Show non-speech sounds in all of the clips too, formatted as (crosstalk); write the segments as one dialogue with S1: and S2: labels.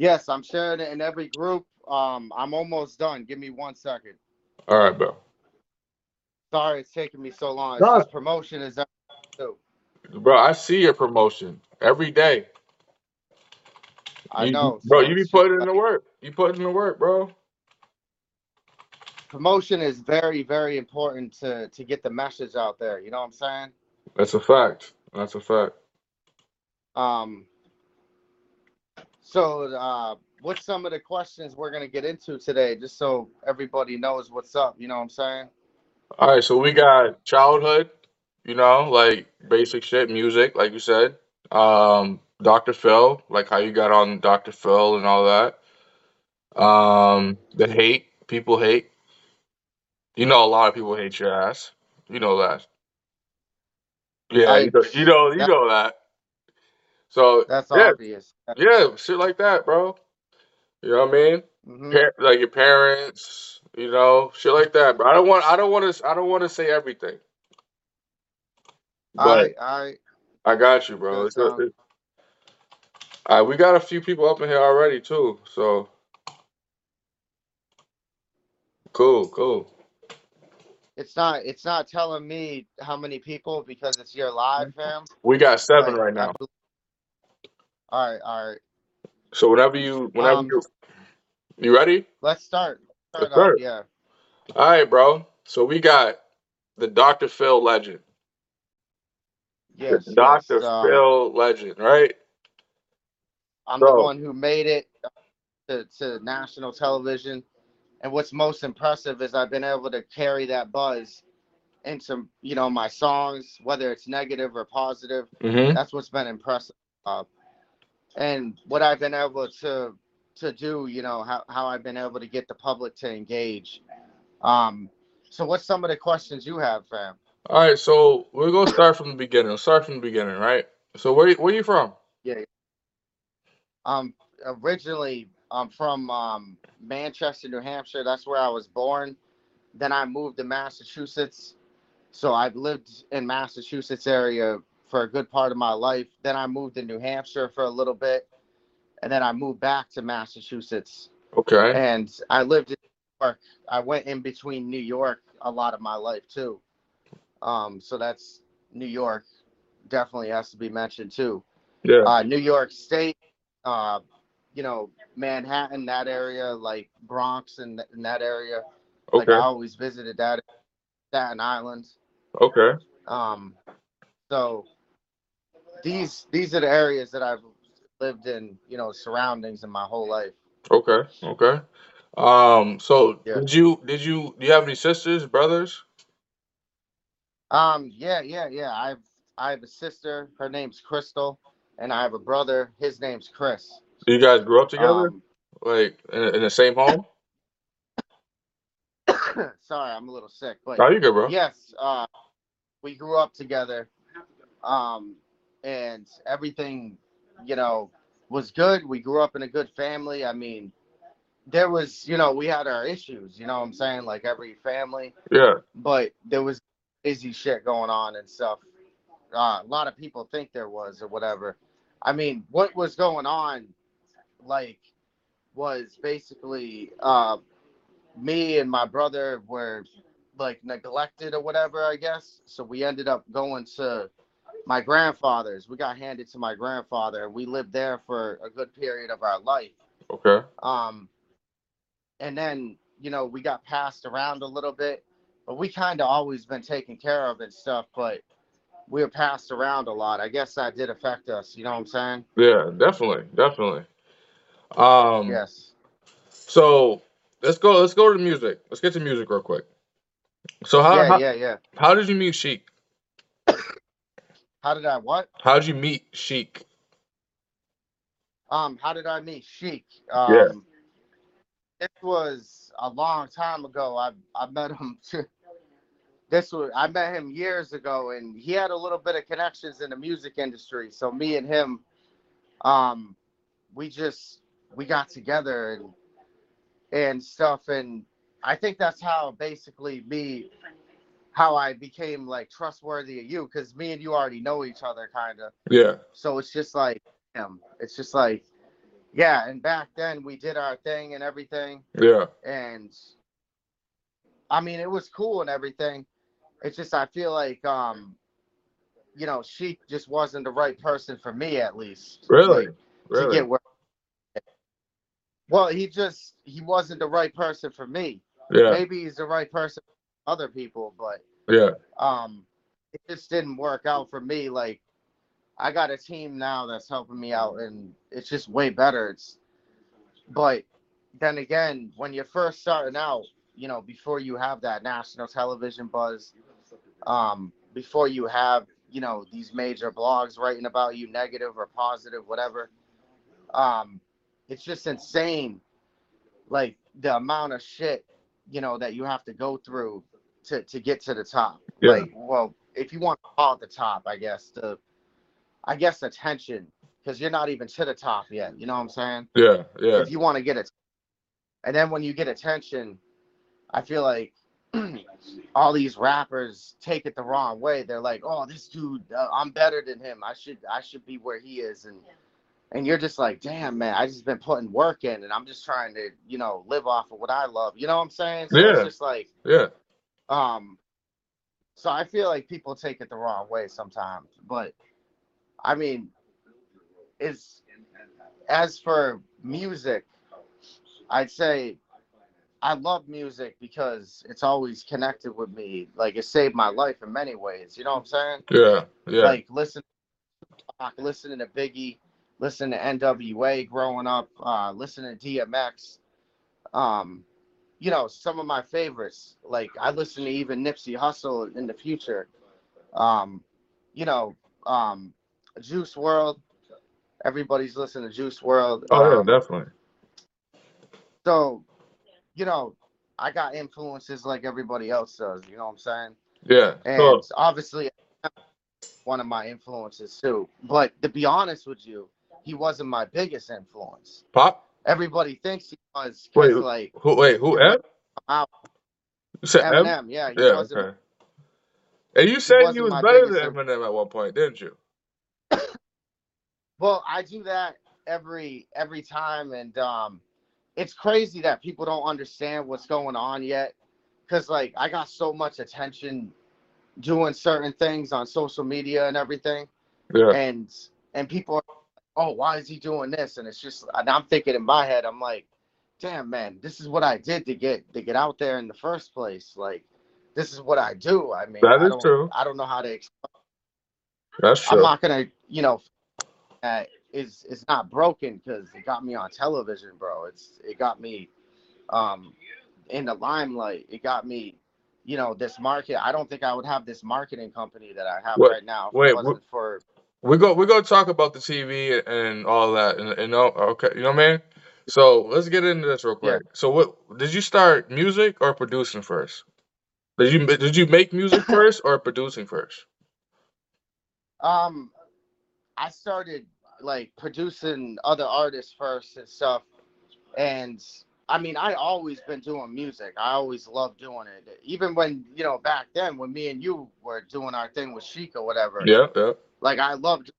S1: Yes, I'm sharing it in every group. Um, I'm almost done. Give me one second.
S2: All right, bro.
S1: Sorry, it's taking me so long. It's
S2: No.
S1: just promotion is too.
S2: Bro, I see your promotion every day.
S1: I
S2: You-
S1: know,
S2: bro.
S1: so
S2: You be
S1: it's just
S2: putting in
S1: like-
S2: the work. You putting in the work, bro.
S1: promotion is very, very important to to get the message out there. You know what I'm saying?
S2: That's a fact. That's a fact.
S1: Um. So, uh, what's some of the questions we're gonna get into today, just so everybody knows what's up? You know what I'm saying?
S2: All right, so we got childhood, you know, like basic shit, music, like you said. Um, Dr. Phil, like how you got on Dr. Phil and all that. Um, the hate, people hate. You know, a lot of people hate your ass. You know that. Yeah,
S1: I-
S2: you know, you know, you know that. So
S1: That's
S2: Yeah.
S1: obvious.
S2: yeah, shit like that, bro. You know what I mean?
S1: Mhm.
S2: Par- like your parents, you know, shit like that. But I don't want, I don't want to, I don't want to say everything. But
S1: all right.
S2: I got you, bro. It's,
S1: sound.
S2: it, all right, we got a few people up in here already too. So cool, cool.
S1: It's not. It's not telling me how many people because it's your live, fam.
S2: We got seven
S1: Like,
S2: right
S1: I
S2: now.
S1: bel- All right, all right.
S2: So whenever you, whenever
S1: Um,
S2: you, you ready?
S1: Let's start. Start
S2: Let's start.
S1: Yeah.
S2: All right, bro. So we got the Dr. Phil legend,
S1: Yes.
S2: Dr.
S1: yes, um,
S2: Phil legend, right?
S1: I'm
S2: So-
S1: the one who made it to, to national television. And what's most impressive is I've been able to carry that buzz into, you know, my songs, whether it's negative or positive.
S2: Mm-hmm.
S1: That's what's been impressive. Uh, and what I've been able to to do, you know, how, how I've been able to get the public to engage. Um, so what's some of the questions you have, fam?
S2: All right, so we're gonna start from the beginning. Let's start from the beginning, right? So where where you from? Yeah.
S1: Um, originally, I'm from um, Manchester, New Hampshire. That's where I was born. Then I moved to Massachusetts. So I've lived in Massachusetts area for a good part of my life. Then I moved to New Hampshire for a little bit, and then I moved back to Massachusetts.
S2: Okay.
S1: And I lived in New York. I went in between New York a lot of my life too. Um, so that's New York. Definitely has to be mentioned too
S2: Yeah.
S1: uh, New York State, uh, you know, Manhattan, that area, like Bronx and, and that area. Like
S2: Okay.
S1: I always visited that, Staten Island.
S2: Okay.
S1: Um, so these these are the areas that I've lived in, you know, surroundings in my whole life.
S2: Okay. Okay. Um. So
S1: Yeah.
S2: did you did you do you have any sisters, brothers?
S1: Um, yeah, yeah, yeah. I've I have a sister. Her name's Crystal, and I have a brother. His name's Chris.
S2: You guys grew up together,
S1: Um,
S2: like in, in the same home? (coughs)
S1: sorry, I'm a little sick, but
S2: No, you good, bro.
S1: Yes, uh, we grew up together, um, and everything, you know, was good. We grew up in a good family. I mean, there was, you know, we had our issues. You know what I'm saying? Like every family,
S2: Yeah.
S1: but there was crazy shit going on and stuff. Uh, a lot of people think there was or whatever. I mean, what was going on, like, was basically uh, me and my brother were like neglected or whatever, I guess. So we ended up going to my grandfather's. We got handed to my grandfather. We lived there for a good period of our life.
S2: Okay.
S1: Um, and then you know we got passed around a little bit, but we kind of always been taken care of and stuff. But we were passed around a lot. I guess that did affect us. You know what I'm saying?
S2: Yeah. Definitely. Definitely. Um.
S1: Yes.
S2: So let's go. Let's go to the music. Let's get to music real quick. So how
S1: yeah,
S2: how,
S1: yeah, yeah.
S2: how did you meet Sheik?
S1: How did I what?
S2: How did you meet Sheik?
S1: Um, how did I meet Sheik? Um,
S2: Yeah.
S1: This was a long time ago. I I met him. (laughs) this was I met him years ago, and he had a little bit of connections in the music industry. So me and him, um, we just we got together and and stuff, and I think that's how basically me how I became like trustworthy of you because me and you already know each other kind of.
S2: Yeah.
S1: So it's just like him. It's just like yeah, and back then we did our thing and everything,
S2: Yeah.
S1: and I mean it was cool and everything. It's just I feel like um, you know, she just wasn't the right person for me at least.
S2: Really?
S1: like, to
S2: Really?
S1: get where. Well, he just he wasn't the right person for me.
S2: Yeah.
S1: Maybe he's the right person other people, but
S2: Yeah.
S1: um, it just didn't work out for me. Like, I got a team now that's helping me out, and it's just way better. It's, but then again, when you're first starting out, you know, before you have that national television buzz, um, before you have, you know, these major blogs writing about you, negative or positive, whatever, um, it's just insane. Like the amount of shit, you know, that you have to go through to to get to the top.
S2: Yeah.
S1: Like, well, if you want to call it the top, I guess the, I guess attention, because you're not even to the top yet. You know what I'm saying?
S2: Yeah. Yeah.
S1: If you want to get it, and then when you get attention, I feel like (clears throat) all these rappers take it the wrong way. They're like, "Oh, this dude, uh, I'm better than him. I should, I should be where he is." And and you're just like, "Damn, man, I just been putting work in, and I'm just trying to, you know, live off of what I love." You know what I'm saying? So
S2: Yeah.
S1: it's just like,
S2: Yeah.
S1: Um, so I feel like people take it the wrong way sometimes. But I mean, it's as for music, I'd say I love music because it's always connected with me. Like it saved my life in many ways. You know what I'm saying?
S2: Yeah. Yeah.
S1: Like listen, listening to Biggie, listening to NWA growing up, uh, listening to DMX. Um, you know, some of my favorites. Like I listen to even Nipsey Hussle in the future. Um, you know, um, Juice WRLD. Everybody's listening to Juice WRLD.
S2: oh yeah,
S1: Um,
S2: definitely.
S1: so, you know, I got influences like everybody else does. You know what I'm saying?
S2: Yeah.
S1: And
S2: So
S1: obviously, one of my influences too. But to be honest with you, he wasn't my biggest influence.
S2: Pop.
S1: Everybody thinks he was
S2: Wait,
S1: like
S2: Who? Wait. Who? M?
S1: out
S2: You M?
S1: Yeah, he
S2: Yeah.
S1: wasn't.
S2: Okay. And you said he
S1: wasn't
S2: was better than Eminem at one point, didn't you? (coughs)
S1: Well, I do that every every time, and um, it's crazy that people don't understand what's going on yet. Cause like I got so much attention doing certain things on social media and everything,
S2: Yeah.
S1: and and people are, oh, why is he doing this? And it's just, and I'm thinking in my head, I'm like, damn man, this is what I did to get to get out there in the first place. Like, this is what I do. I mean,
S2: That
S1: I
S2: is
S1: don't,
S2: true.
S1: I don't know how to. explain.
S2: That's true.
S1: I'm not gonna, you know, uh, is is not broken because it got me on television, bro. It's it got me, um, in the limelight. It got me, you know, this market. I don't think I would have this marketing company that I have
S2: Wait,
S1: right now if
S2: wait,
S1: it wasn't for.
S2: We go we go talk about the TV and all that, and, and all, okay, you know what I mean. So let's get into this real
S1: Yeah.
S2: quick. So what did you start music or producing first? Did you did you make music (laughs) first or producing first?
S1: Um, I started like producing other artists first and stuff, and I mean, I always been doing music. I always loved doing it. Even when you know back then, when me and you were doing our thing with Chic or whatever,
S2: Yeah, yeah,
S1: like I loved.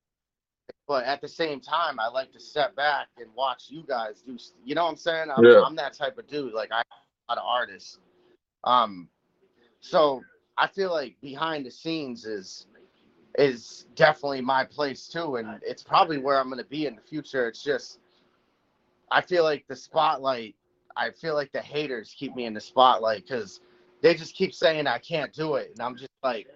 S1: But at the same time, I like to step back and watch you guys do. You know what I'm saying? I'm,
S2: Yeah.
S1: I'm that type of dude. Like I, a lot of artists. Um, so I feel like behind the scenes is is definitely my place too, and it's probably where I'm gonna be in the future. It's just I feel like the spotlight. I feel like the haters keep me in the spotlight because they just keep saying I can't do it, and I'm just like,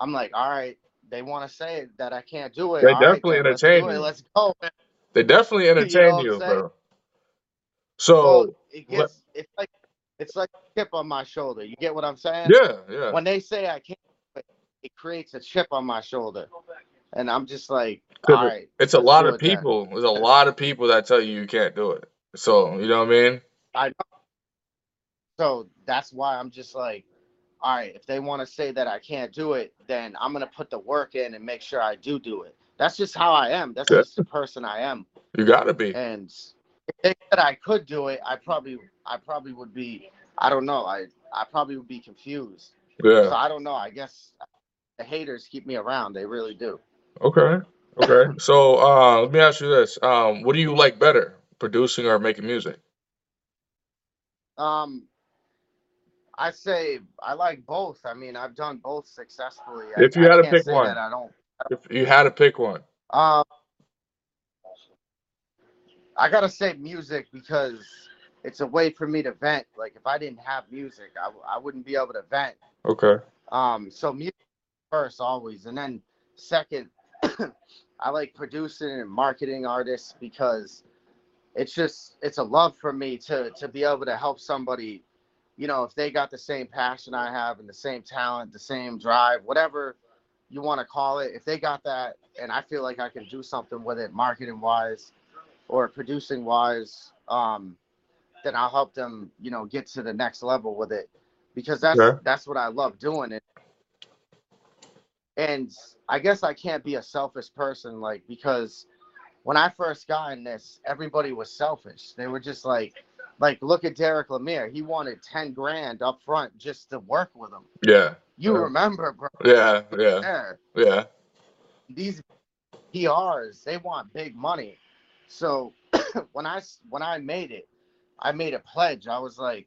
S1: I'm like, all right, they want to say that I can't do it.
S2: They
S1: all right,
S2: definitely
S1: let's
S2: entertain you.
S1: Let's go. man.
S2: They definitely
S1: You know
S2: entertain you, bro.
S1: Well,
S2: So
S1: it gets it's like it's like a chip on my shoulder. You get what I'm saying?
S2: yeah, yeah,
S1: When they say I can't, do it, it creates a chip on my shoulder, and I'm just like, all right,
S2: it's a lot of
S1: then.
S2: people. There's a lot of people that tell you you can't do it. So you know what I mean?
S1: I know. So that's why I'm just like, all right, if they want to say that I can't do it, then I'm gonna put the work in and make sure I do do it. That's just how I am. That's
S2: Yeah.
S1: just the person I am.
S2: You gotta be.
S1: And if they said I could do it, I probably, I probably would be. I don't know. I, I probably would be confused.
S2: Yeah.
S1: So I don't know. I guess the haters keep me around. They really do.
S2: Okay. Okay. (laughs) So uh, let me ask you this: um, What do you like better, producing or making music?
S1: Um, I say I like both. I mean, I've done both successfully.
S2: If you had to pick one.
S1: I don't.
S2: If you had to pick one.
S1: Um, I gotta say music because it's a way for me to vent. Like if I didn't have music, I, I wouldn't be able to vent.
S2: Okay.
S1: Um, so music first always, and then second, (clears throat) I like producing and marketing artists because it's just it's a love for me to to be able to help somebody. You know, if they got the same passion I have and the same talent, the same drive, whatever you want to call it, if they got that, and I feel like I can do something with it, marketing wise or producing wise, um, then I'll help them. You know, get to the next level with it because that's that's what I love doing. And and I guess I can't be a selfish person, like because when I first got in this, everybody was selfish. They were just like, like look at Derek Lemire. He wanted ten grand up front just to work with him.
S2: Yeah.
S1: You
S2: Yeah.
S1: remember, bro?
S2: Yeah. Yeah.
S1: Yeah.
S2: Yeah.
S1: These PRs, they want big money. So (clears throat) when I when I made it, I made a pledge. I was like,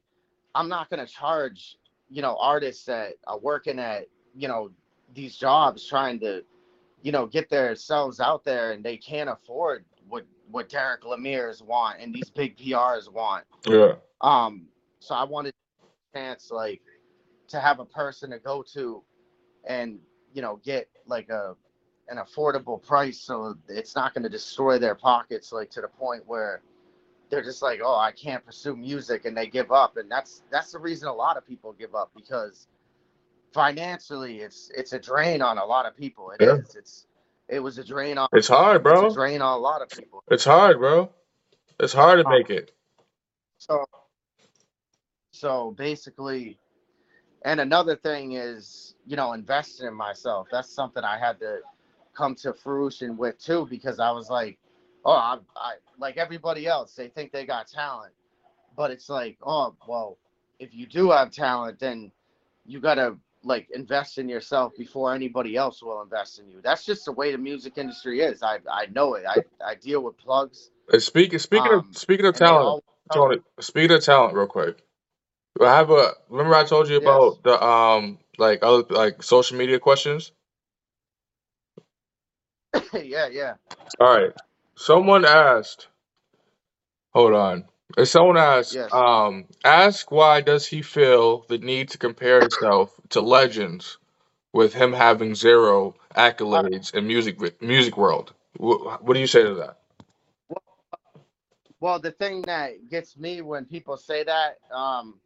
S1: I'm not gonna charge, you know, artists that are working at, you know, these jobs trying to, you know, get themselves out there and they can't afford what Derek Lemire's want and these big PRs want.
S2: Yeah.
S1: Um, so I wanted a chance like to have a person to go to and you know get like a an affordable price so it's not going to destroy their pockets like to the point where they're just like oh i can't pursue music and they give up and that's that's the reason a lot of people give up because financially it's it's a drain on a lot of people It is.
S2: Yeah.
S1: it's it was a drain on
S2: It's hard,
S1: it's
S2: bro.
S1: a drain on a lot of people
S2: It's hard, bro. It's hard to make it.
S1: So, so basically, and another thing is, you know, investing in myself. That's something I had to come to fruition with too, because I was like, oh, I, I like everybody else. They think they got talent, but it's like, oh, well, if you do have talent, then you gotta like invest in yourself before anybody else will invest in you. That's just the way the music industry is. I I know it. I I deal with plugs.
S2: Speaking speaking
S1: Um,
S2: of speaking of
S1: they
S2: talent, Tony. Speaking of talent, real quick. I have a. Remember I told you
S1: yes.
S2: about the um like other like social media questions. (laughs)
S1: yeah, yeah.
S2: All right. Someone asked. Hold on. Uh, Someone asks,
S1: Yes.
S2: Um. Ask why does he feel the need to compare himself to legends, with him having zero accolades in music music world. What, what do you say to that?
S1: Well, the thing that gets me when people say that um,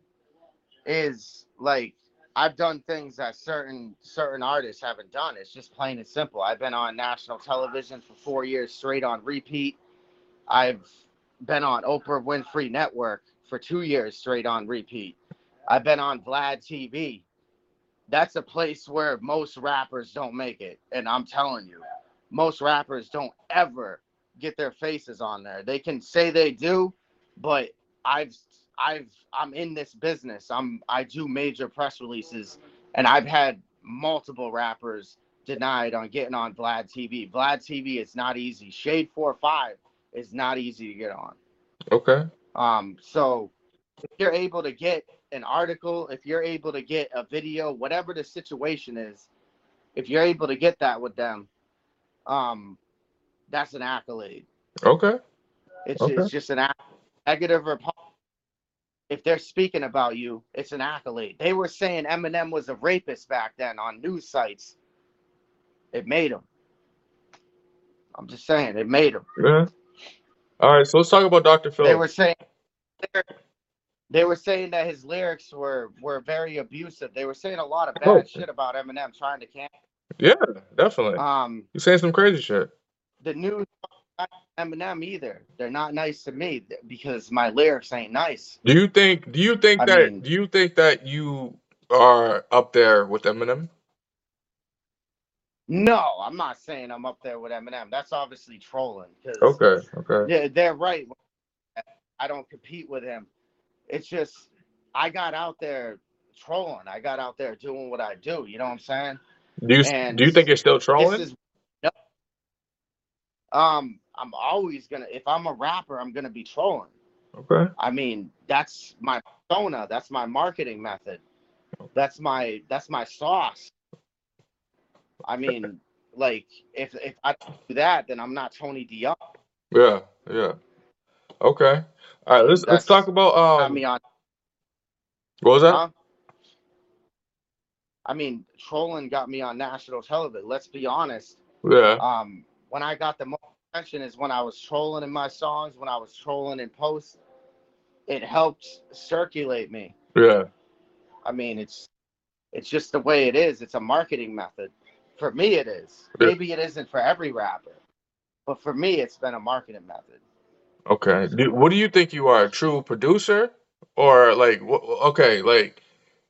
S1: is like I've done things that certain certain artists haven't done. It's just plain and simple. I've been on national television for four years straight on repeat. I've been on Oprah Winfrey Network for two years straight on repeat. I've been on Vlad TV. That's a place where most rappers don't make it, and I'm telling you, most rappers don't ever get their faces on there. They can say they do, but I've I've I'm in this business. I'm I do major press releases and I've had multiple rappers denied on getting on Vlad TV. Vlad TV is not easy. Shade 45 is not easy to get on.
S2: Okay.
S1: Um so if you're able to get an article, if you're able to get a video, whatever the situation is, if you're able to get that with them, um that's an accolade.
S2: Okay.
S1: It's
S2: Okay.
S1: it's just an act, negative or positive. If they're speaking about you, it's an accolade. They were saying Eminem was a rapist back then on news sites. It made him. I'm just saying, it made him.
S2: Yeah. All right. So let's talk about Dr. Phil.
S1: They
S2: Phil.
S1: were saying they were saying that his lyrics were were very abusive. They were saying a lot of
S2: Oh.
S1: bad shit about Eminem trying to cancel.
S2: Yeah, definitely.
S1: Um,
S2: You're saying some crazy shit.
S1: the news not Eminem either. They're not nice to me because my lyrics ain't nice.
S2: Do you think? Do you think
S1: I
S2: that?
S1: mean-
S2: do you think that you are up there with Eminem?
S1: No, I'm not saying I'm up there with Eminem. That's obviously trolling. 'cause
S2: Okay. Okay.
S1: they're, they're right. I don't compete with him. It's just I got out there trolling. I got out there doing what I do. You know what I'm saying?
S2: Do you
S1: And
S2: do you think you're still trolling?
S1: This is no. Um, I'm always gonna if I'm a rapper, I'm gonna be trolling.
S2: Okay.
S1: I mean, that's my persona. That's my marketing method. That's my that's my sauce. I mean, like if if I do that, then I'm not Tony Dion.
S2: Yeah. Yeah. Okay. All right. Let's let's talk about um.
S1: me on.
S2: What was that?
S1: Huh? I mean, trolling got me on national television. Let's be honest.
S2: Yeah.
S1: Um, when I got the most attention is when I was trolling in my songs, when I was trolling in posts. It helped circulate me.
S2: Yeah.
S1: I mean, it's it's just the way it is. It's a marketing method. For me, it is. Maybe it isn't for every rapper, but for me, it's been a marketing method.
S2: Okay. Do, what do you think you are? A true producer, or like? wh- Okay. Like,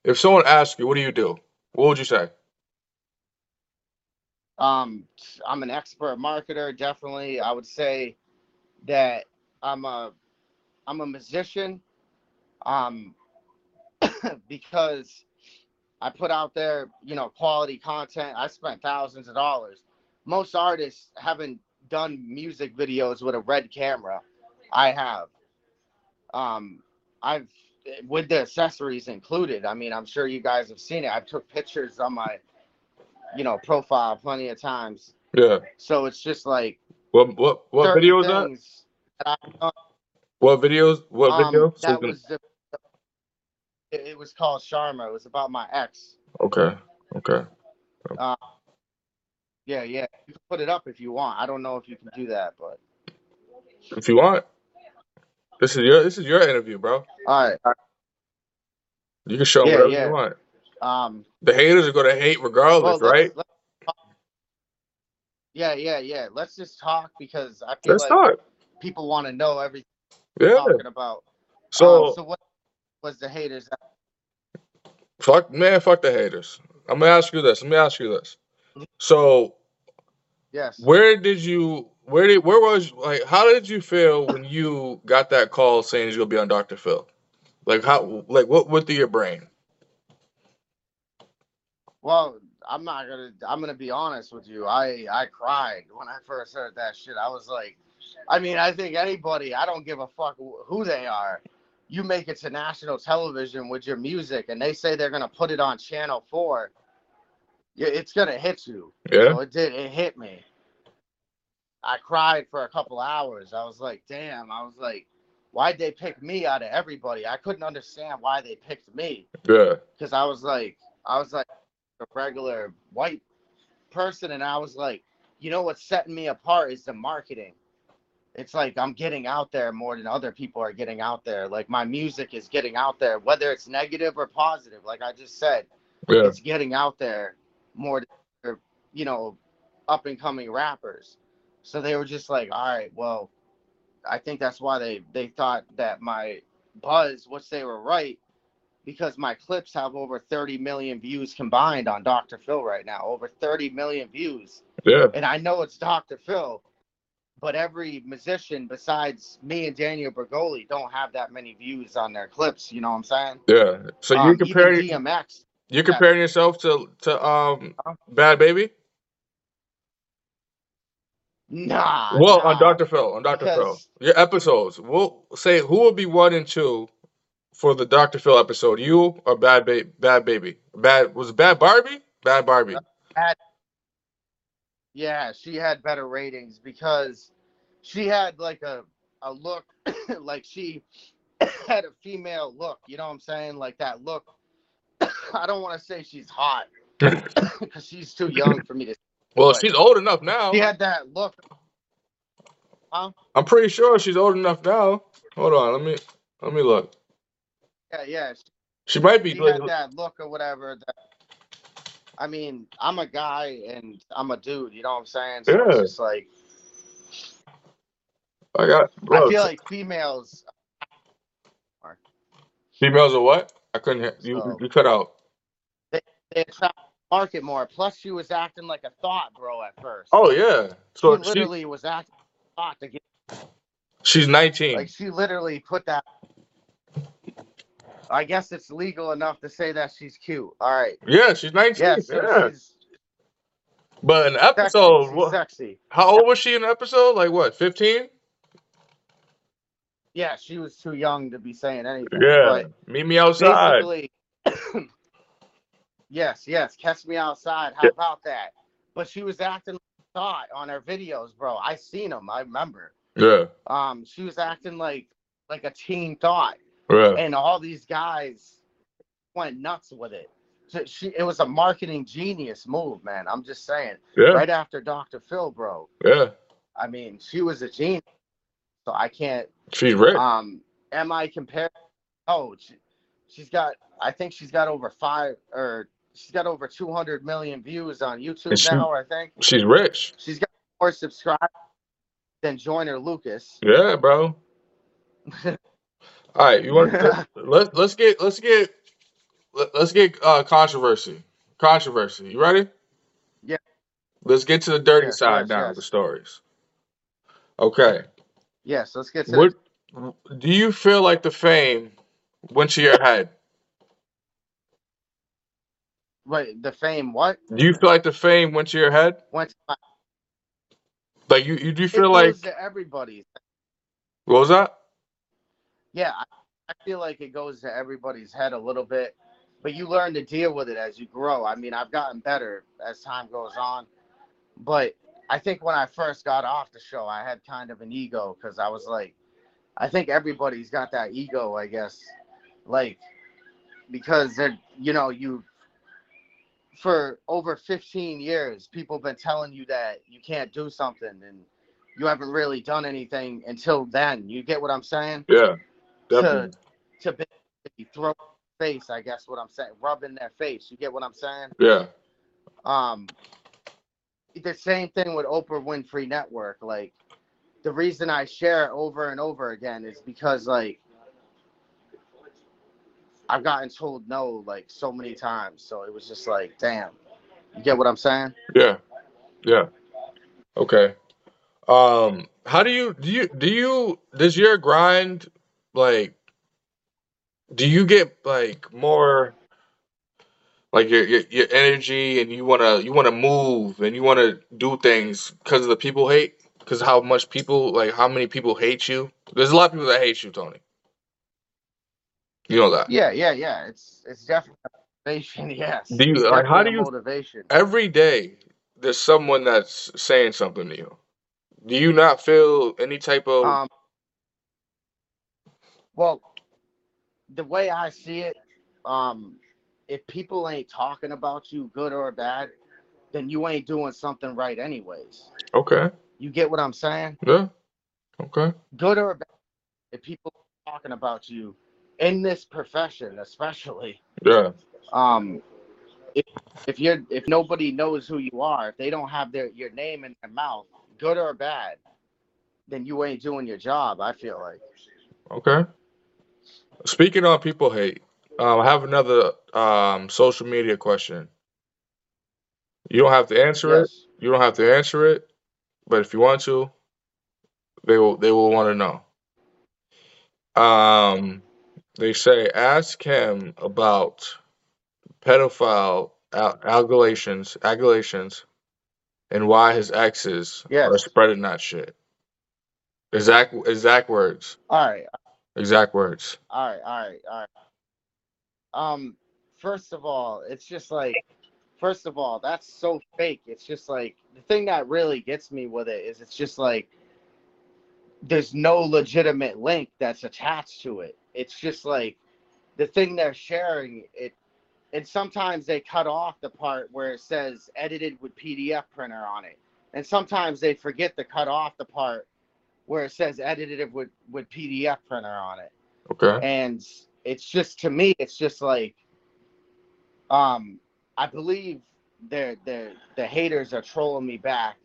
S2: if someone asks you, what do you do? What would you say?
S1: Um, I'm an expert marketer, definitely. I would say that I'm a I'm a musician. Um, (coughs) because I put out there, you know, quality content. I spent thousands of dollars. Most artists haven't done music videos with a red camera. I have. Um, I've with the accessories included. I mean, I'm sure you guys have seen it. I took pictures on my, you know, profile plenty of times.
S2: Yeah.
S1: So it's just like
S2: What what what video is that?
S1: that I've.
S2: What videos? What
S1: Um,
S2: video? So
S1: that was the. It, it was called Sharma. It was about my ex.
S2: Okay. Okay.
S1: Yeah, yeah. You can put it up if you want. I don't know if you can do that, but
S2: If you want, this is your this is your interview, bro.
S1: all right.
S2: You can show
S1: Yeah,
S2: whatever
S1: yeah.
S2: you want.
S1: Um.
S2: The haters are gonna hate
S1: Well,
S2: regardless,
S1: let's,
S2: right?
S1: let's. Yeah, yeah, yeah. Let's just talk because I feel
S2: Let's
S1: like
S2: talk.
S1: people want to know everything we're
S2: Yeah.
S1: talking about.
S2: So
S1: um, so what was the haters?
S2: fuck man, fuck the haters. I'm gonna ask you this. Let me ask you this. So
S1: Yes.
S2: where did you where did where was like how did you feel when you got that call saying you'll be on Dr. Phil? Like how like what went through your brain?
S1: Well, I'm not gonna. I'm gonna be honest with you. I I cried when I first heard that shit. I was like, I mean, I think anybody. I don't give a fuck who they are. You make it to national television with your music, and they say they're gonna put it on Channel Four. Yeah, it's gonna hit you.
S2: Yeah?
S1: So it did. It hit me. I cried for a couple hours. I was like, damn. I was like, why'd they pick me out of everybody? I couldn't understand why they picked me
S2: Yeah.
S1: because I was like, I was like a regular white person, and I was like, you know what's setting me apart is the marketing. It's like I'm getting out there more than other people are getting out there. Like my music is getting out there, whether it's negative or positive. Like I just said,
S2: Yeah.
S1: it's getting out there more than you know, up and coming rappers. So they were just like, all right, well, I think that's why they they thought that my buzz, which they were right, because my clips have over 30 million views combined on Dr. Phil right now, over 30 million views.
S2: Yeah.
S1: And I know it's Dr. Phil, but every musician besides me and Danielle Bregoli don't have that many views on their clips. You know what I'm saying?
S2: Yeah. So
S1: Um,
S2: you're
S1: even
S2: comparing
S1: DMX.
S2: you're comparing yourself to to um Bhad Bhabie?
S1: Nah.
S2: Well,
S1: nah.
S2: on Dr. Phil, on Dr. Phil. Your episodes. We'll say who would be one and two for the Dr. Phil episode? You or Bhad Bhabie? Bhad Bhabie? Bad was it Bad Barbie? Bad Barbie.
S1: Bad Yeah, she had better ratings because she had like a a look (coughs) like she (coughs) had a female look, you know what I'm saying? Like that look. (coughs) I don't want to say she's hot because she's too young for me to.
S2: Well, she's old enough now.
S1: She had that look. huh?
S2: I'm pretty sure she's old enough now. Hold on, let me let me look.
S1: Yeah, yeah. She,
S2: She might be
S1: she
S2: like,
S1: had that look or whatever. That, I mean, I'm a guy and I'm a dude. You know what I'm saying? So
S2: Yeah.
S1: it's just like
S2: I got
S1: I feel like females.
S2: females are what? I couldn't hear you
S1: So-
S2: you cut out.
S1: they attract the market more. Plus, she was acting like a thought bro at first.
S2: Oh yeah. So
S1: she
S2: she,
S1: literally was acting like a thought to get
S2: she's 19.
S1: like she literally put that. I guess it's legal enough to say that she's cute. All right.
S2: yeah, she's 19.
S1: Yeah. So
S2: yeah.
S1: she's
S2: But an
S1: Sexy.
S2: episode,
S1: She's
S2: what,
S1: sexy.
S2: how old was she in the episode? Like what, 15?
S1: Yeah, she was too young to be saying anything.
S2: Yeah.
S1: But
S2: Meet me outside. (clears throat)
S1: yes, yes, catch me outside. How
S2: Yeah.
S1: about that? But she was acting like a thought on her videos, bro. I seen them. I remember.
S2: Yeah.
S1: Um, she was acting like like a teen thought, and all these guys went nuts with it. So she, it was a marketing genius move, man. I'm just saying.
S2: Yeah.
S1: Right after Dr. Phil, bro.
S2: Yeah.
S1: I mean, she was a genius. So I can't.
S2: She's rich.
S1: Um, am I comparing? Oh, she, she's got. I think she's got over five or she's got over 200 million views on YouTube
S2: she-
S1: now. I think
S2: She's rich.
S1: she's got more subscribers than Joyner Lucas.
S2: Yeah, bro. (laughs) All right, you want let's let's get let's get let- let's get uh controversy. Controversy. You ready?
S1: Yeah.
S2: Let's get to the dirty
S1: Yes,
S2: side
S1: yes,
S2: now
S1: yes.
S2: the stories. Okay.
S1: Yes, let's get to.
S2: What do you feel like the fame went to your head?
S1: Wait, the fame. What
S2: Do you feel like the fame went to your head?
S1: went to my,
S2: Like you you do
S1: it
S2: feel like
S1: goes to everybody's.
S2: what was that?
S1: Yeah, I, I feel like it goes to everybody's head a little bit, but you learn to deal with it as you grow. I mean, I've gotten better as time goes on, but I think when I first got off the show, I had kind of an ego because I was like, I think everybody's got that ego, I guess, like because they're, you know, you for over 15 years, people have been telling you that you can't do something and you haven't really done anything until then. You get what I'm saying?
S2: Yeah. Definitely.
S1: to basically throw face, I guess what I'm saying, rub in their face. You get what I'm saying?
S2: Yeah.
S1: Um, the same thing with Oprah Winfrey Network. Like, the reason I share it over and over again is because like I've gotten told no like so many times. So it was just like, damn. You get what I'm saying?
S2: Yeah. Yeah. Okay. Um how do you do you do you does your grind like do you get like more like your your, your energy and you want to you want to move and you want to do things cuz of the people hate cuz how much people like how many people hate you? There's a lot of people that hate you, Tony. You know that.
S1: Yeah, yeah, yeah. It's it's definitely motivation. (laughs) Yes.
S2: Do you- like, how do you-
S1: motivation?
S2: Every day there's someone that's saying something to you. Do you not feel any type of
S1: Um, well, the way I see it, um, if people ain't talking about you, good or bad, then you ain't doing something right, anyways.
S2: Okay.
S1: You get what I'm saying?
S2: Yeah. Okay.
S1: Good or bad, if people are talking about you in this profession, especially,
S2: Yeah.
S1: um, if if you're if nobody knows who you are, if they don't have their your name in their mouth, good or bad, then you ain't doing your job. I feel like.
S2: Okay. Speaking on people hate, um, I have another um, social media question. You don't have to answer it. You don't have to answer it, but if you want to, they will. They will want to know. Um, they say ask him about pedophile al- allegations, allegations, and why his exes are spreading that shit. Exact exact words.
S1: All right.
S2: Exact words.
S1: All right, all right, all right. Um, first of all, it's just like, first of all, that's so fake. It's just like the thing that really gets me with it is it's just like there's no legitimate link that's attached to it. It's just like the thing they're sharing it, and sometimes they cut off the part where it says edited with PDF printer on it, and sometimes they forget to cut off the part where it says edited with with PDF printer on it
S2: Okay.
S1: and it's just to me it's just like um i believe they're they're the haters are trolling me back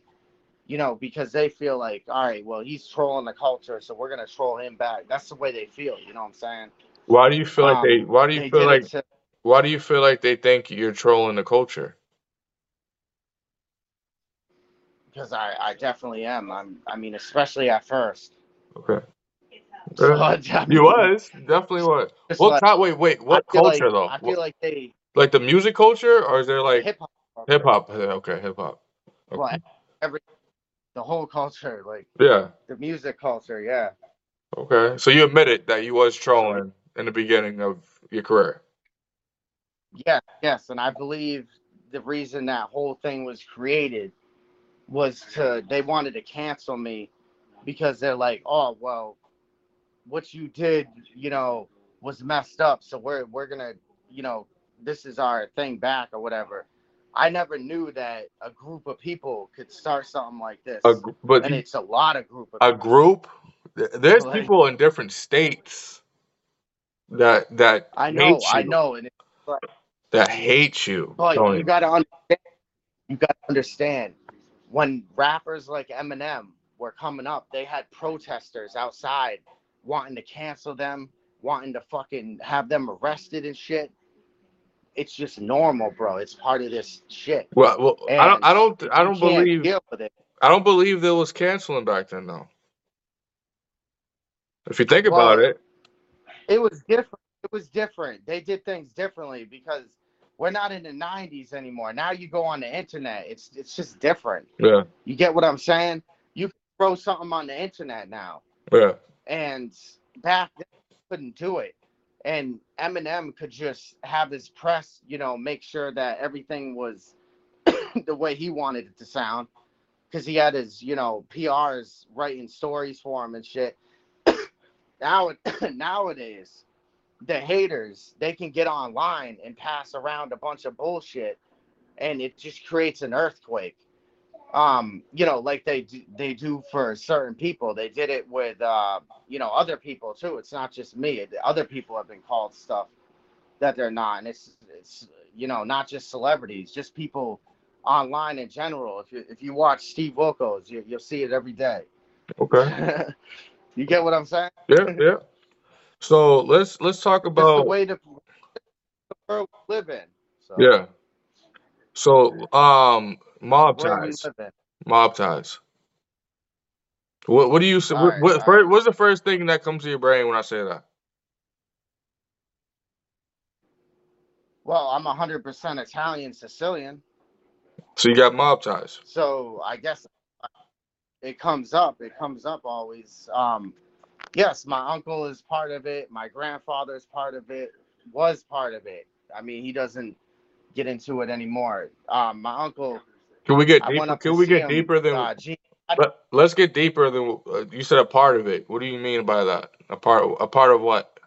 S1: you know because they feel like all right well he's trolling the culture so we're gonna troll him back that's the way they feel you know what i'm saying
S2: Why do you feel like
S1: Um,
S2: they? Why do you
S1: they
S2: feel
S1: did
S2: like?
S1: it to,
S2: Why do you feel like they think you're trolling the culture?
S1: because I, I definitely am i'm i mean especially at first
S2: Okay.
S1: so. I
S2: You
S1: mean,
S2: was definitely was.
S1: just
S2: What
S1: like-
S2: kind? Wait, wait. What
S1: feel
S2: culture
S1: like,
S2: though?
S1: i
S2: What-
S1: feel like they
S2: like the music culture, or is there like
S1: hip hop
S2: hip hop? Okay, hip hop.
S1: Well, every the whole culture, like
S2: Yeah.
S1: the music culture, yeah.
S2: Okay. So you admitted that you was trolling in the beginning of your career.
S1: Yeah, yes, and I believe the reason that whole thing was created was to they wanted to cancel me because they're like, oh well, what you did, you know, was messed up, so we're we're gonna, you know, this is our thing back or whatever. I never knew that a group of people could start something like this,
S2: A, but
S1: and it's a lot of group of
S2: a group. There's
S1: Like-
S2: people in different states that that
S1: I know,
S2: hate
S1: I know, and it,
S2: that hate you.
S1: but
S2: Tony.
S1: you gotta understand. You gotta understand when rappers like Eminem were coming up, they had protesters outside wanting to cancel them, wanting to fucking have them arrested and shit. It's just normal, bro. It's part of this shit.
S2: Well, well I don't. I don't. I don't believe.
S1: deal with it.
S2: I don't believe there was canceling back then, though. If you think about it,
S1: It was different. It was different. They did things differently because we're not in the '90s anymore. Now you go on the internet. It's it's just different.
S2: yeah,
S1: You get what I'm saying? You throw something on the internet now,
S2: yeah,
S1: and back then you couldn't do it. And Eminem could just have his press, you know, make sure that everything was (coughs) the way he wanted it to sound, because he had his, you know, PRs writing stories for him and shit. (coughs) now (coughs) nowadays, the haters they can get online and pass around a bunch of bullshit, and it just creates an earthquake um you know like they do, they do for certain people. They did it with uh you know other people too. It's not just me. Other people have been called stuff that they're not. And it's it's you know not just celebrities just people online in general. If you if you watch steve wilkos you, you'll see it every day.
S2: Okay, (laughs)
S1: you get what i'm saying?
S2: Yeah, yeah. So let's let's talk
S1: it's the way the world we live in so.
S2: Yeah. So um, mob
S1: the world we
S2: ties,
S1: live in
S2: mob ties. What what do you say?
S1: all
S2: What,
S1: right
S2: what
S1: all
S2: fir-
S1: right
S2: what's the first thing that comes to your brain when I say that?
S1: well i'm 100% italian sicilian
S2: So you got mob ties.
S1: so i guess it comes up it comes up always um yes my uncle is part of it my grandfather is part of it was part of it i mean he doesn't get into it anymore um my uncle
S2: Can we get
S1: i went
S2: deeper?
S1: up
S2: Can we
S1: see
S2: get
S1: him
S2: deeper than?
S1: uh
S2: Let, let's get deeper than uh, you said. A part of it. What do you mean by that? A part. A part of what?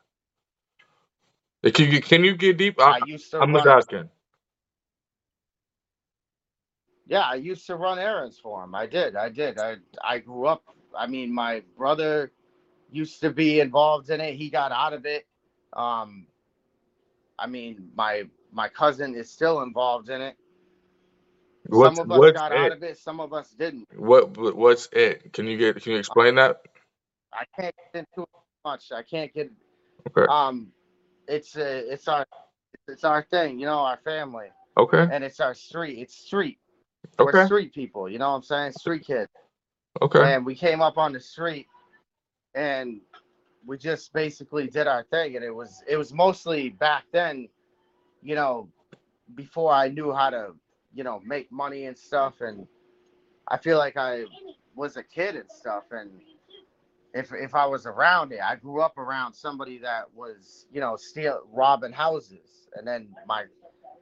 S2: Can you can you get deep? I,
S1: i used to
S2: I'm just
S1: run
S2: asking.
S1: yeah i used to run errands for him i did i did i i grew up i mean my brother used to be involved in it he got out of it um i mean my my cousin is still involved in it
S2: What's
S1: some of us
S2: what's
S1: got out
S2: it?
S1: of it some of us didn't
S2: What what- what's it? Can you get can you explain that?
S1: i can't get into it much i can't get
S2: Okay.
S1: um it's uh, it's our it's our thing you know our family
S2: Okay.
S1: and it's our street it's street
S2: Okay.
S1: we're street people you know what i'm saying street kids
S2: Okay.
S1: and we came up on the street and we just basically did our thing and it was it was mostly back then you know before i knew how to you know make money and stuff and i feel like i was a kid and stuff and if if i was around it i grew up around somebody that was you know steal robbing houses and then my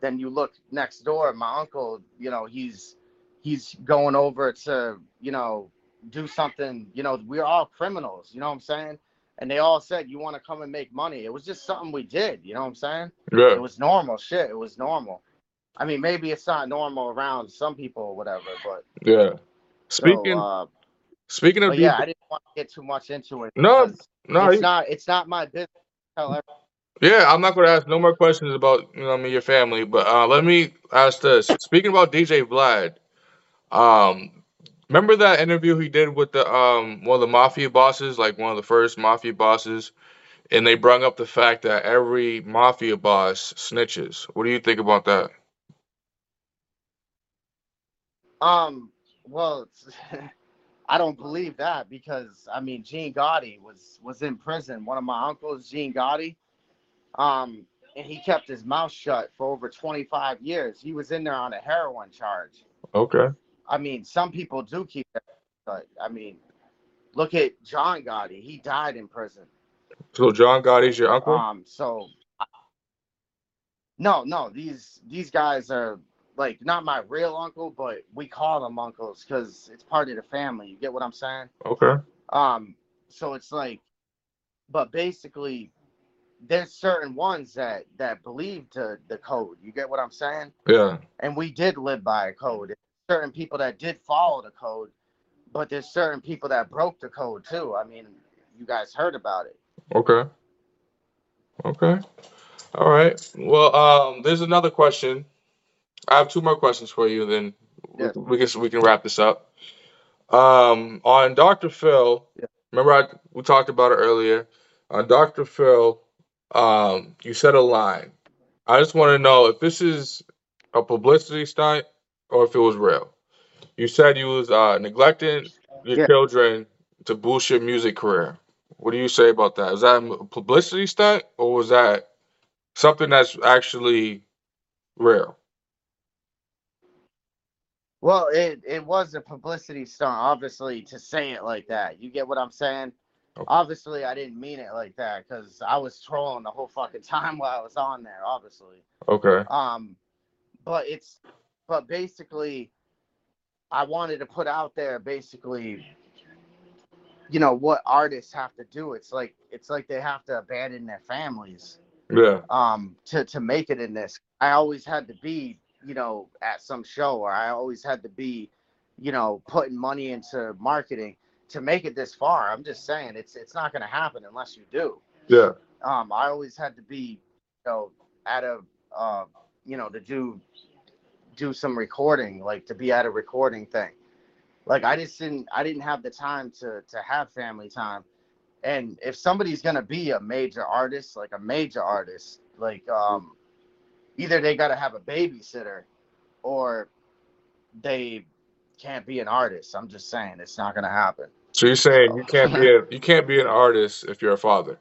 S1: then you look next door my uncle you know he's he's going over to you know do something you know we're all criminals you know what i'm saying? And they all said you want to come and make money? It was just something we did you know what i'm saying?
S2: Yeah.
S1: it was normal shit it was normal i mean maybe it's not normal around some people or whatever but
S2: Yeah.
S1: so
S2: Speaking
S1: uh
S2: speaking of
S1: yeah i didn't want to get too much into it
S2: No, no.
S1: it's
S2: you-
S1: not it's not my business to tell.
S2: Yeah, I'm not going to ask no more questions about you know I mean your family, but uh, let me ask this. Speaking about DJ Vlad, um, remember that interview he did with the um one of the mafia bosses, like one of the first mafia bosses, and they brought up the fact that every mafia boss snitches. What do you think about that?
S1: Um well (laughs) i don't believe that because i mean gene gotti was was in prison one of my uncles gene gotti um and he kept his mouth shut for over 25 years he was in there on a heroin charge
S2: Okay.
S1: I mean, some people do keep that, but I mean, look at John Gotti. He died in prison.
S2: So John Gotti's your uncle?
S1: Um, so no, no, these these guys are like not my real uncle, but we call them uncles because it's part of the family. You get what I'm saying?
S2: okay.
S1: Um, so it's like, but basically, there's certain ones that that believe to the code. You get what I'm saying?
S2: Yeah.
S1: And we did live by a code. Certain people that did follow the code, but there's certain people that broke the code too. I mean, you guys heard about it.
S2: Okay. Okay. All right. Well, um, there's another question. I have two more questions for you, then we,
S1: Yeah.
S2: we can we can wrap this up. Um, on Dr. Phil,
S1: Yeah.
S2: remember I we talked about it earlier. On Dr. Phil, um, you said a line. I just want to know if this is a publicity stunt or if it was real. You said you was uh, neglecting your
S1: Yeah.
S2: children to boost your music career. What do you say about that? Is that a publicity stunt or was that something that's actually real?
S1: Well, it it was a publicity stunt, obviously, to say it like that. You get what I'm saying?
S2: Okay.
S1: Obviously, I didn't mean it like that because I was trolling the whole fucking (laughs) time while I was on there. Obviously,
S2: Okay.
S1: um, but it's but basically, I wanted to put out there basically, you know, what artists have to do. It's like it's like they have to abandon their families
S2: Yeah.
S1: um to to make it in this i always had to be you know at some show or i always had to be you know putting money into marketing to make it this far. I'm just saying it's it's not going to happen unless you do.
S2: Yeah.
S1: um i always had to be you know at a uh you know to do do some recording like to be at a recording thing. Like i just didn't i didn't have the time to to have family time. And if somebody's gonna be a major artist like a major artist like um either they gotta have a babysitter or they can't be an artist i'm just saying it's not gonna happen
S2: So you're saying you can't be a you can't be an artist if you're a father.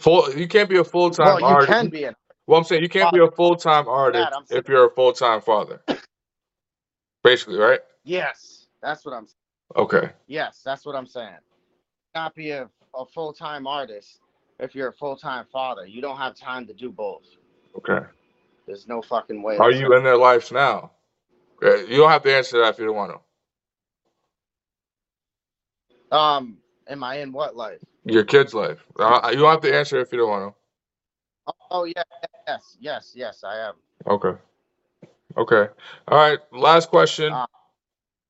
S2: Full you can't be a full time
S1: well you
S2: artist.
S1: can be an
S2: Well, I'm saying you can't be a full time artist if you're a full time father. Basically, right?
S1: yes that's what i'm saying.
S2: Okay.
S1: yes that's what i'm saying not be a, a full-time artist if you're a full-time father you don't have time to do both
S2: Okay.
S1: there's no fucking way
S2: Are you in their lives now? You don't have to answer that if you don't want to.
S1: um am i in what life
S2: Your kid's life. Uh, you don't have to answer if you don't want to.
S1: oh yeah yes yes yes i am.
S2: Okay. Okay. All right. Last question.
S1: Uh,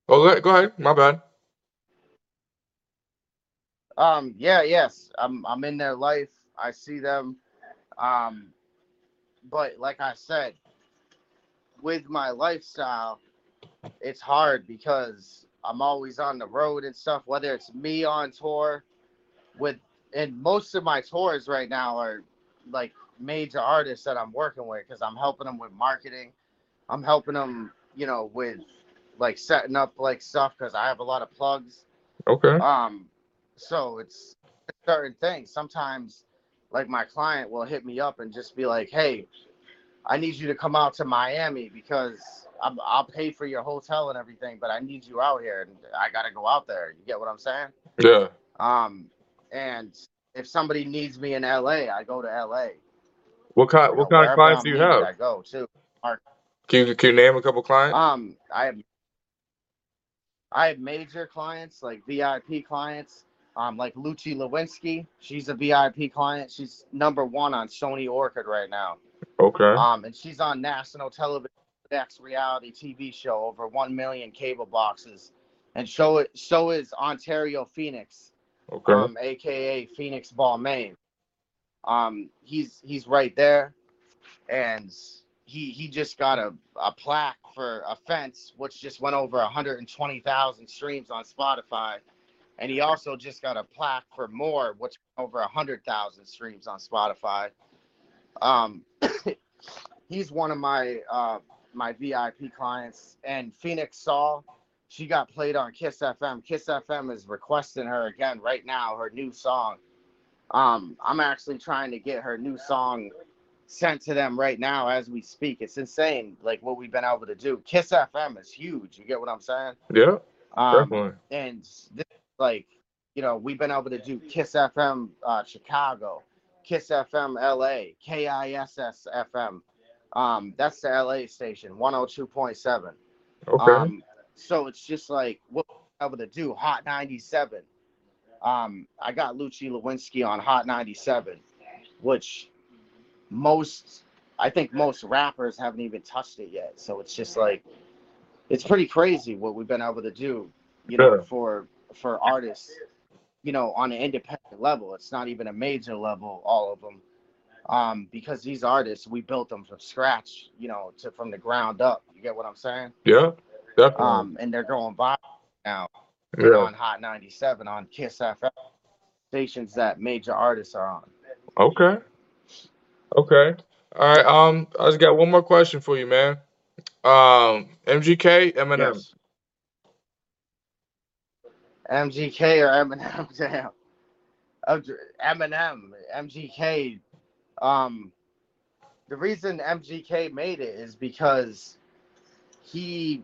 S2: oh, go ahead. My bad.
S1: Um, yeah, yes. I'm I'm in their life. I see them. Um, but like I said, with my lifestyle, it's hard because I'm always on the road and stuff, whether it's me on tour with and most of my tours right now are like major artists that I'm working with because I'm helping them with marketing. I'm helping them, you know, with like setting up like stuff because I have a lot of plugs.
S2: Okay.
S1: Um, so it's certain things. Sometimes, like my client will hit me up and just be like, "Hey, I need you to come out to Miami because I'm, I'll pay for your hotel and everything, but I need you out here, and I got to go out there." You get what I'm saying?
S2: Yeah.
S1: Um, and if somebody needs me in LA, I go to LA.
S2: What kind
S1: You
S2: What
S1: know,
S2: kind of clients
S1: I'm
S2: do you have?
S1: I go too.
S2: Can you Can you name a couple clients?
S1: Um, I have I have major clients like VIP clients. Um, like Lucy Lewinsky, she's a VIP client. She's number one on Sony Orchard right now.
S2: Okay.
S1: Um, and she's on national television, next reality TV show, over one million cable boxes, and show it. So is Ontario Phoenix,
S2: Okay.
S1: um, aka Phoenix Ball Maine. Um, he's he's right there, and he he just got a, a plaque for a fence, which just went over 120,000 streams on Spotify, and he also just got a plaque for more, which over over 100,000 streams on Spotify. Um, (coughs) he's one of my uh, my VIP clients, and Phoenix Saw. She got played on Kiss FM. Kiss FM is requesting her again right now, her new song. Um, I'm actually trying to get her new song sent to them right now as we speak. It's insane, like what we've been able to do. Kiss FM is huge. You get what I'm saying?
S2: Yeah,
S1: Um,
S2: definitely.
S1: and this, like you know we've been able to do kiss fm uh, chicago kiss fm la kiss fm um that's the la station 102.7
S2: Okay.
S1: um so it's just like what we're able to do hot 97 um i got lucci lewinsky on hot 97 which most i think most rappers haven't even touched it yet. So it's just like it's pretty crazy what we've been able to do you know
S2: Yeah.
S1: for for artists you know on an independent level it's not even a major level all of them um because these artists we built them from scratch you know to from the ground up you get what i'm saying
S2: yeah, definitely.
S1: um and they're going by now
S2: yeah.
S1: on hot 97 on kiss fm stations that major artists are on
S2: Okay. Okay. All right. Um, I just got one more question for you, man. Um, MGK, Eminem.
S1: yes mgk or eminem (laughs) damn eminem mgk um the reason mgk made it is because he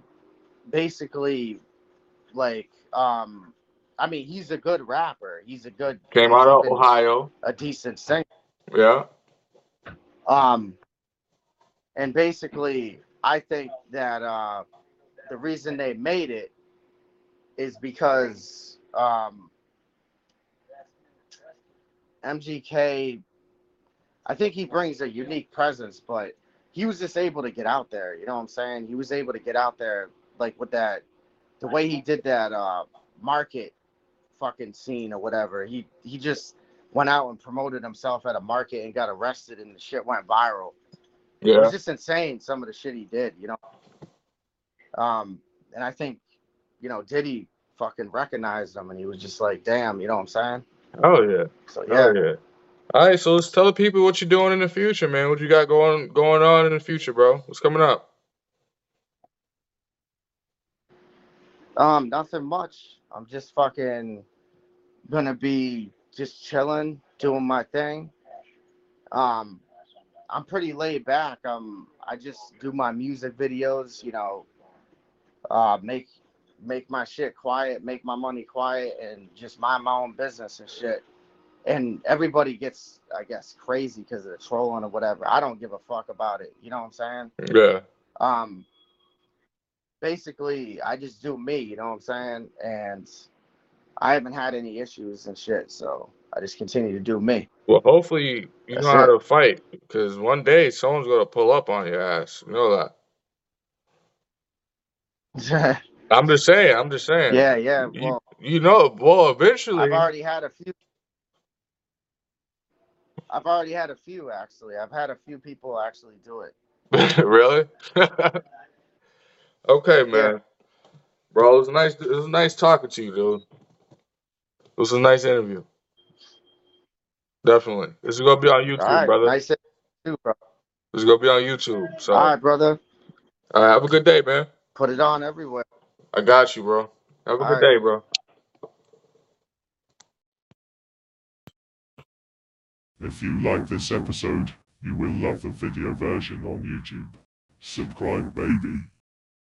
S1: basically like um i mean he's a good rapper he's a good
S2: Came out of Ohio.
S1: a decent singer
S2: Yeah.
S1: um and basically i think that uh the reason they made it is because um mgk i think he brings a unique presence but he was just able to get out there you know what i'm saying? He was able to get out there like with that the way he did that uh market fucking scene or whatever. He he just went out and promoted himself at a market and got arrested and the shit went viral.
S2: Yeah.
S1: it was just insane some of the shit he did you know? Um and i think you know diddy fucking recognized him and he was just like damn you know what i'm saying
S2: Oh yeah.
S1: so yeah
S2: Oh yeah. All right. So let's tell the people what you're doing in the future, man. What you got going going on in the future, bro? What's coming up?
S1: um nothing much i'm just fucking gonna be just chilling doing my thing um i'm pretty laid back um i just do my music videos you know uh make make my shit quiet make my money quiet and just mind my own business and shit. And everybody gets i guess crazy because of the trolling or whatever. I don't give a fuck about it. You know what i'm saying?
S2: Yeah.
S1: um basically i just do me you know what i'm saying? And i haven't had any issues and shit so i just continue to do me.
S2: Well, hopefully you
S1: That's
S2: know how to fight, because one day someone's gonna pull up on your ass. You know that. (laughs)
S1: yeah
S2: I'm just saying. I'm just saying.
S1: yeah
S2: yeah.
S1: well
S2: you know, well, eventually.
S1: i've already had a few i've already had a few actually i've had a few people actually do it (laughs)
S2: really? (laughs) okay, man. Bro, it was nice. It was nice talking to you, dude. It was a nice interview. Definitely. This is gonna be on YouTube,
S1: all right
S2: brother.
S1: nice to you, bro
S2: This is gonna be on YouTube. So,
S1: all right brother
S2: all right, have a good day, man.
S1: put it on everywhere
S2: I got you, bro. Have a
S1: All
S2: good
S1: right.
S2: day, bro.
S3: If you like this episode, you will love the video version on YouTube. Subscribe, baby.